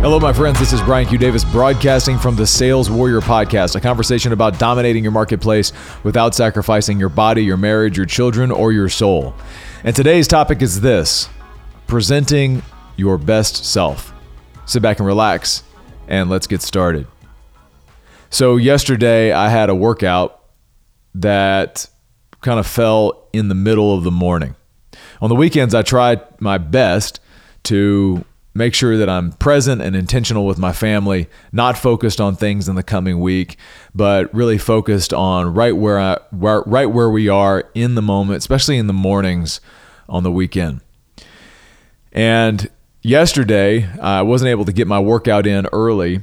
Hello, my friends. This is Brian Q. Davis broadcasting from the Sales Warrior Podcast, a conversation about dominating your marketplace without sacrificing your body, your marriage, your children, or your soul. And today's topic is this presenting your best self. Sit back and relax, and let's get started. So, yesterday I had a workout that kind of fell in the middle of the morning. On the weekends, I tried my best to make sure that I'm present and intentional with my family, not focused on things in the coming week, but really focused on right where I right where we are in the moment, especially in the mornings on the weekend. And yesterday, I wasn't able to get my workout in early,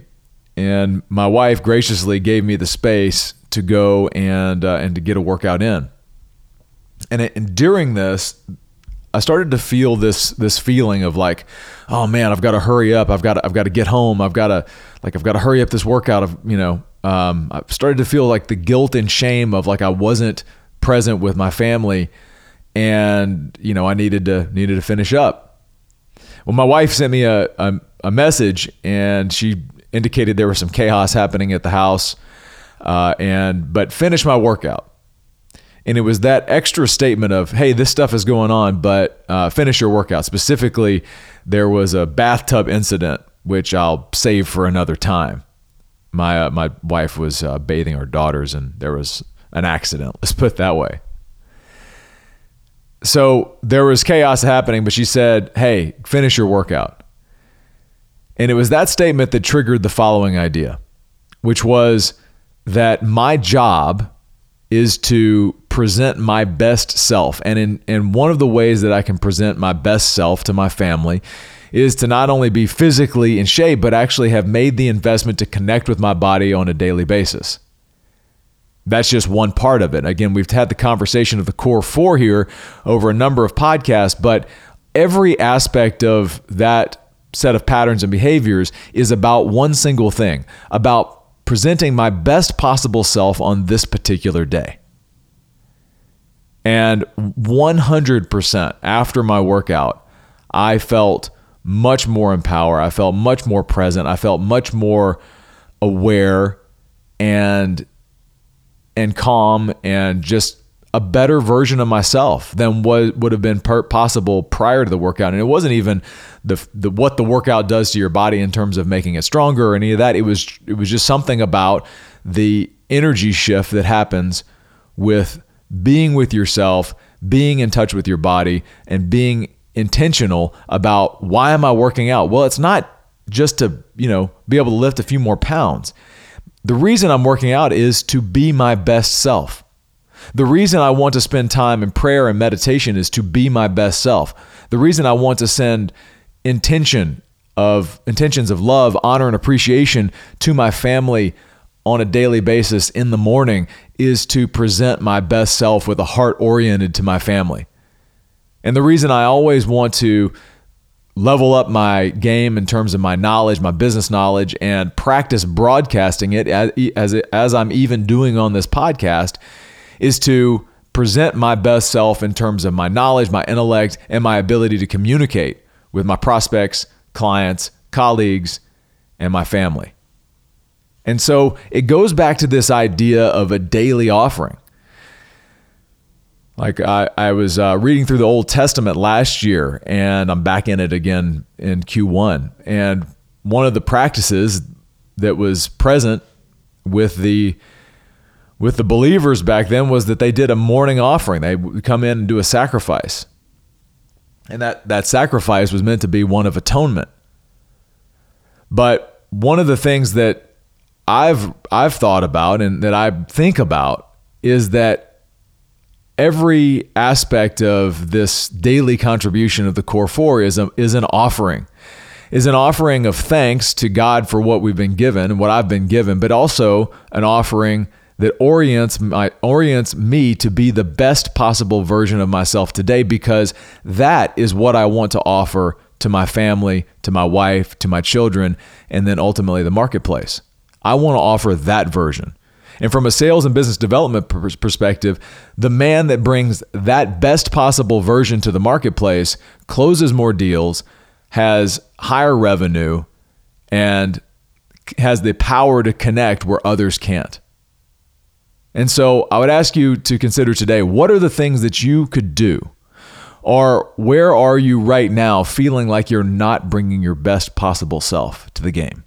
and my wife graciously gave me the space to go and uh, and to get a workout in. And, it, and during this, I started to feel this this feeling of like, oh man, I've got to hurry up. I've got to, I've got to get home. I've got to like I've got to hurry up this workout. Of you know, um, I started to feel like the guilt and shame of like I wasn't present with my family, and you know I needed to needed to finish up. Well, my wife sent me a a, a message, and she indicated there was some chaos happening at the house, uh, and but finish my workout. And it was that extra statement of, hey, this stuff is going on, but uh, finish your workout. Specifically, there was a bathtub incident, which I'll save for another time. My, uh, my wife was uh, bathing her daughters, and there was an accident. Let's put it that way. So there was chaos happening, but she said, hey, finish your workout. And it was that statement that triggered the following idea, which was that my job is to present my best self. And in, in one of the ways that I can present my best self to my family is to not only be physically in shape, but actually have made the investment to connect with my body on a daily basis. That's just one part of it. Again, we've had the conversation of the core four here over a number of podcasts, but every aspect of that set of patterns and behaviors is about one single thing about presenting my best possible self on this particular day. And 100% after my workout, I felt much more empowered. I felt much more present. I felt much more aware and and calm and just a better version of myself than what would have been per- possible prior to the workout. And it wasn't even the, the what the workout does to your body in terms of making it stronger or any of that. It was it was just something about the energy shift that happens with being with yourself, being in touch with your body, and being intentional about why am I working out? Well, it's not just to, you know, be able to lift a few more pounds. The reason I'm working out is to be my best self. The reason I want to spend time in prayer and meditation is to be my best self. The reason I want to send intention of intentions of love, honor and appreciation to my family on a daily basis in the morning is to present my best self with a heart oriented to my family. And the reason I always want to level up my game in terms of my knowledge, my business knowledge, and practice broadcasting it as, as, as I'm even doing on this podcast is to present my best self in terms of my knowledge, my intellect, and my ability to communicate with my prospects, clients, colleagues, and my family. And so it goes back to this idea of a daily offering. Like I, I was uh, reading through the Old Testament last year, and I'm back in it again in Q1. And one of the practices that was present with the with the believers back then was that they did a morning offering. They would come in and do a sacrifice, and that that sacrifice was meant to be one of atonement. But one of the things that I've I've thought about and that I think about is that every aspect of this daily contribution of the core four is a, is an offering is an offering of thanks to God for what we've been given what I've been given but also an offering that orients my orients me to be the best possible version of myself today because that is what I want to offer to my family to my wife to my children and then ultimately the marketplace I want to offer that version. And from a sales and business development perspective, the man that brings that best possible version to the marketplace closes more deals, has higher revenue, and has the power to connect where others can't. And so I would ask you to consider today what are the things that you could do? Or where are you right now feeling like you're not bringing your best possible self to the game?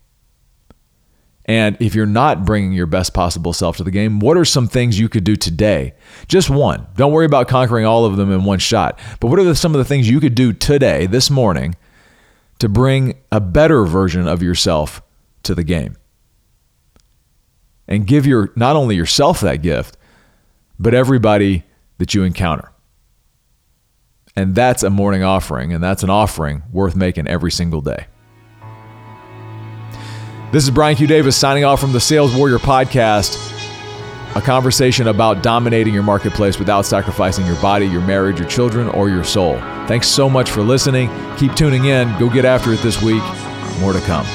And if you're not bringing your best possible self to the game, what are some things you could do today? Just one. Don't worry about conquering all of them in one shot. But what are the, some of the things you could do today, this morning, to bring a better version of yourself to the game? And give your not only yourself that gift, but everybody that you encounter. And that's a morning offering, and that's an offering worth making every single day. This is Brian Q. Davis signing off from the Sales Warrior podcast. A conversation about dominating your marketplace without sacrificing your body, your marriage, your children, or your soul. Thanks so much for listening. Keep tuning in. Go get after it this week. More to come.